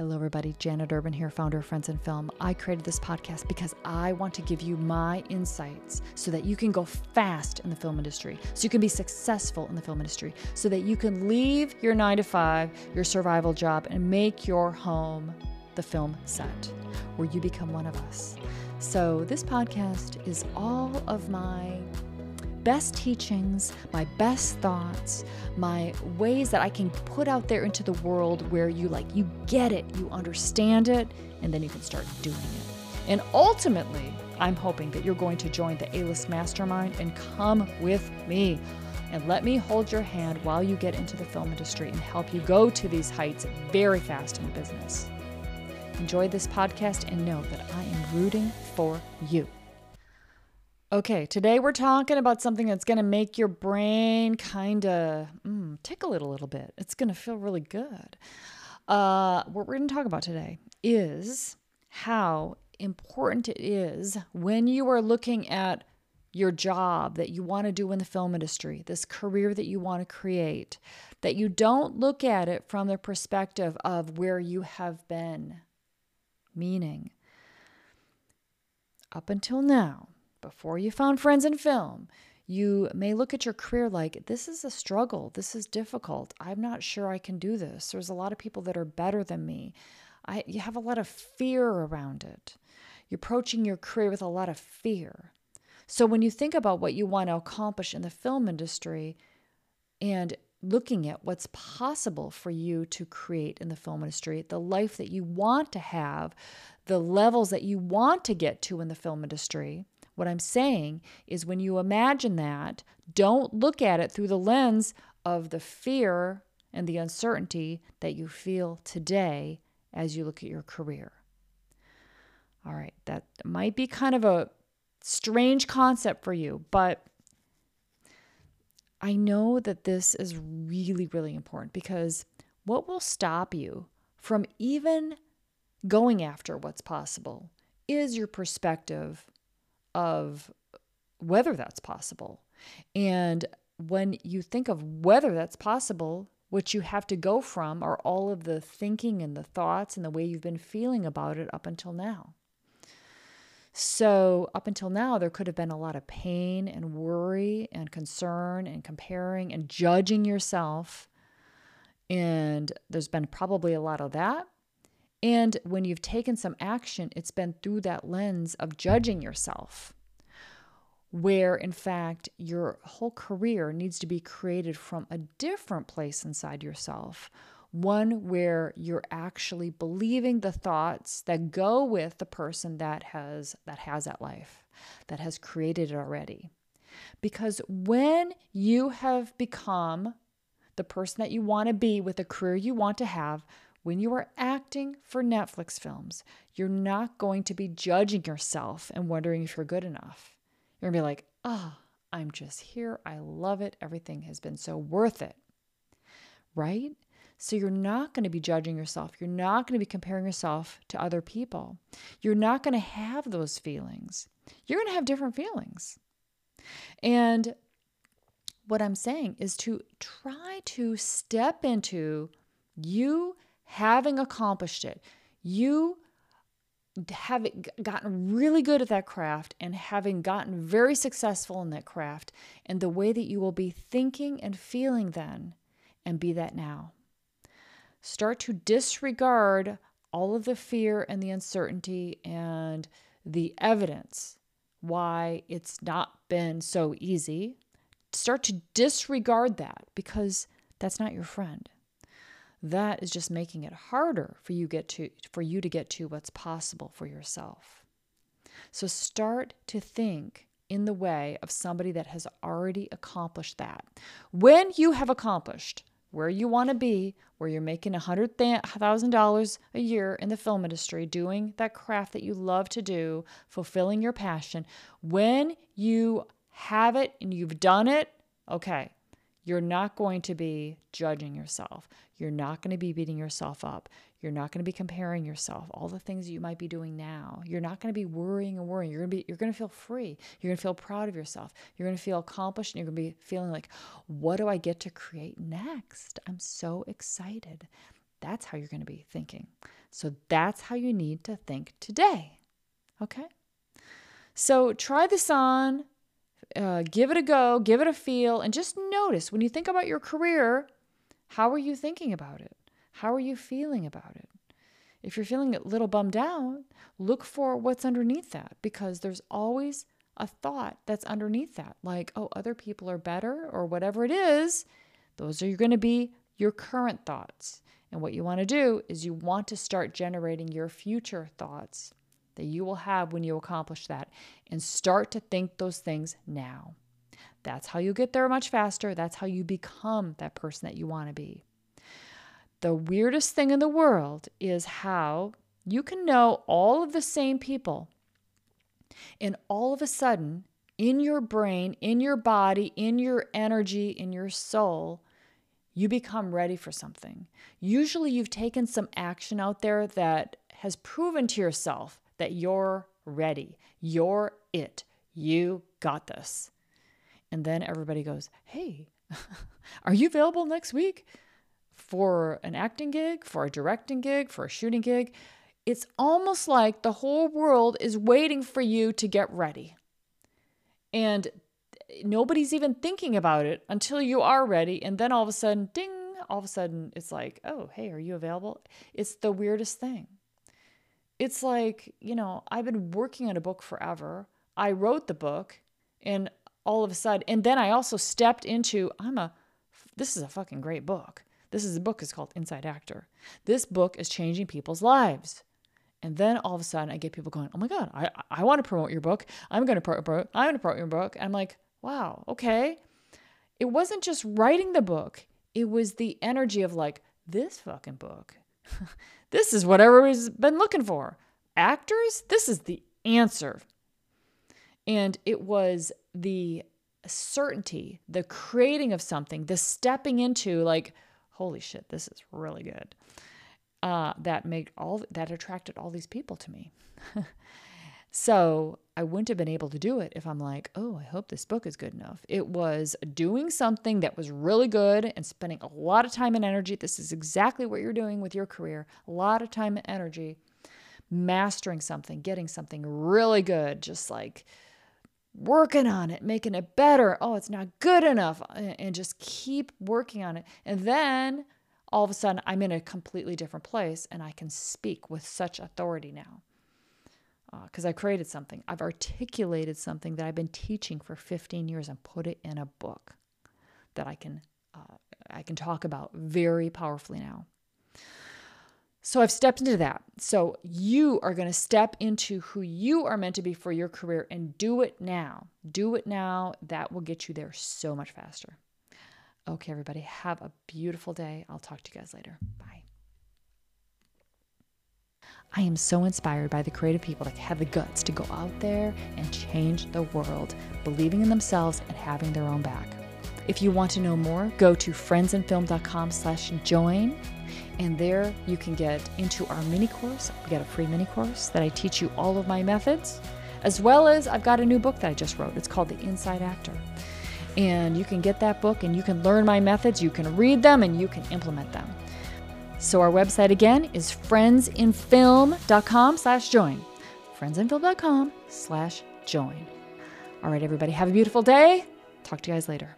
Hello, everybody. Janet Urban here, founder of Friends in Film. I created this podcast because I want to give you my insights so that you can go fast in the film industry, so you can be successful in the film industry, so that you can leave your nine to five, your survival job, and make your home the film set where you become one of us. So, this podcast is all of my best teachings, my best thoughts, my ways that I can put out there into the world where you like, you get it, you understand it, and then you can start doing it. And ultimately, I'm hoping that you're going to join the A List Mastermind and come with me and let me hold your hand while you get into the film industry and help you go to these heights very fast in business. Enjoy this podcast and know that I am rooting for you. Okay, today we're talking about something that's going to make your brain kind of mm, tickle it a little bit. It's going to feel really good. Uh, what we're going to talk about today is how important it is when you are looking at your job that you want to do in the film industry, this career that you want to create, that you don't look at it from the perspective of where you have been. Meaning, up until now, before you found friends in film, you may look at your career like this is a struggle. This is difficult. I'm not sure I can do this. There's a lot of people that are better than me. I, you have a lot of fear around it. You're approaching your career with a lot of fear. So when you think about what you want to accomplish in the film industry and looking at what's possible for you to create in the film industry, the life that you want to have, the levels that you want to get to in the film industry, what I'm saying is when you imagine that, don't look at it through the lens of the fear and the uncertainty that you feel today as you look at your career. All right, that might be kind of a strange concept for you, but I know that this is really, really important because what will stop you from even going after what's possible is your perspective of whether that's possible. And when you think of whether that's possible, what you have to go from are all of the thinking and the thoughts and the way you've been feeling about it up until now. So, up until now, there could have been a lot of pain and worry and concern and comparing and judging yourself. And there's been probably a lot of that. And when you've taken some action, it's been through that lens of judging yourself, where in fact your whole career needs to be created from a different place inside yourself. One where you're actually believing the thoughts that go with the person that has that has that life, that has created it already. Because when you have become the person that you want to be with the career you want to have, when you are acting for Netflix films, you're not going to be judging yourself and wondering if you're good enough. You're going to be like, oh, I'm just here. I love it. Everything has been so worth it. Right? So you're not going to be judging yourself. You're not going to be comparing yourself to other people. You're not going to have those feelings. You're going to have different feelings. And what I'm saying is to try to step into you having accomplished it, you having gotten really good at that craft and having gotten very successful in that craft, and the way that you will be thinking and feeling then, and be that now. Start to disregard all of the fear and the uncertainty and the evidence why it's not been so easy. Start to disregard that because that's not your friend that is just making it harder for you get to for you to get to what's possible for yourself. So start to think in the way of somebody that has already accomplished that. When you have accomplished where you want to be, where you're making $100,000 a year in the film industry, doing that craft that you love to do, fulfilling your passion, when you have it and you've done it, okay, you're not going to be judging yourself. You're not going to be beating yourself up. You're not going to be comparing yourself. All the things you might be doing now. You're not going to be worrying and worrying. You're going to be you're going to feel free. You're going to feel proud of yourself. You're going to feel accomplished and you're going to be feeling like, "What do I get to create next? I'm so excited." That's how you're going to be thinking. So that's how you need to think today. Okay? So try this on, uh, give it a go, give it a feel, and just notice when you think about your career, how are you thinking about it? How are you feeling about it? If you're feeling a little bummed out, look for what's underneath that because there's always a thought that's underneath that, like, oh, other people are better or whatever it is. Those are going to be your current thoughts. And what you want to do is you want to start generating your future thoughts that you will have when you accomplish that and start to think those things now. That's how you get there much faster. That's how you become that person that you want to be. The weirdest thing in the world is how you can know all of the same people, and all of a sudden, in your brain, in your body, in your energy, in your soul, you become ready for something. Usually, you've taken some action out there that has proven to yourself that you're ready. You're it. You got this. And then everybody goes, Hey, are you available next week for an acting gig, for a directing gig, for a shooting gig? It's almost like the whole world is waiting for you to get ready. And nobody's even thinking about it until you are ready. And then all of a sudden, ding, all of a sudden it's like, oh, hey, are you available? It's the weirdest thing it's like, you know, I've been working on a book forever. I wrote the book and all of a sudden, and then I also stepped into, I'm a, this is a fucking great book. This is a book is called Inside Actor. This book is changing people's lives. And then all of a sudden I get people going, oh my God, I, I want to promote your book. I'm going to promote, I'm going to promote your book. I'm like, wow, okay. It wasn't just writing the book. It was the energy of like, this fucking book This is what everybody's been looking for. Actors, this is the answer. And it was the certainty, the creating of something, the stepping into like, holy shit, this is really good. Uh, that made all that attracted all these people to me. so I wouldn't have been able to do it if I'm like, oh, I hope this book is good enough. It was doing something that was really good and spending a lot of time and energy. This is exactly what you're doing with your career a lot of time and energy, mastering something, getting something really good, just like working on it, making it better. Oh, it's not good enough. And just keep working on it. And then all of a sudden, I'm in a completely different place and I can speak with such authority now because uh, I created something. I've articulated something that I've been teaching for 15 years and put it in a book that I can uh, I can talk about very powerfully now. So I've stepped into that. So you are going to step into who you are meant to be for your career and do it now. Do it now. That will get you there so much faster. Okay, everybody, have a beautiful day. I'll talk to you guys later. Bye. I am so inspired by the creative people that have the guts to go out there and change the world, believing in themselves and having their own back. If you want to know more, go to friendsinfilm.com slash join. And there you can get into our mini course. We got a free mini course that I teach you all of my methods, as well as I've got a new book that I just wrote. It's called The Inside Actor. And you can get that book and you can learn my methods, you can read them, and you can implement them. So our website again is friendsinfilm.com slash join. friendsinfilm.com slash join. All right, everybody, have a beautiful day. Talk to you guys later.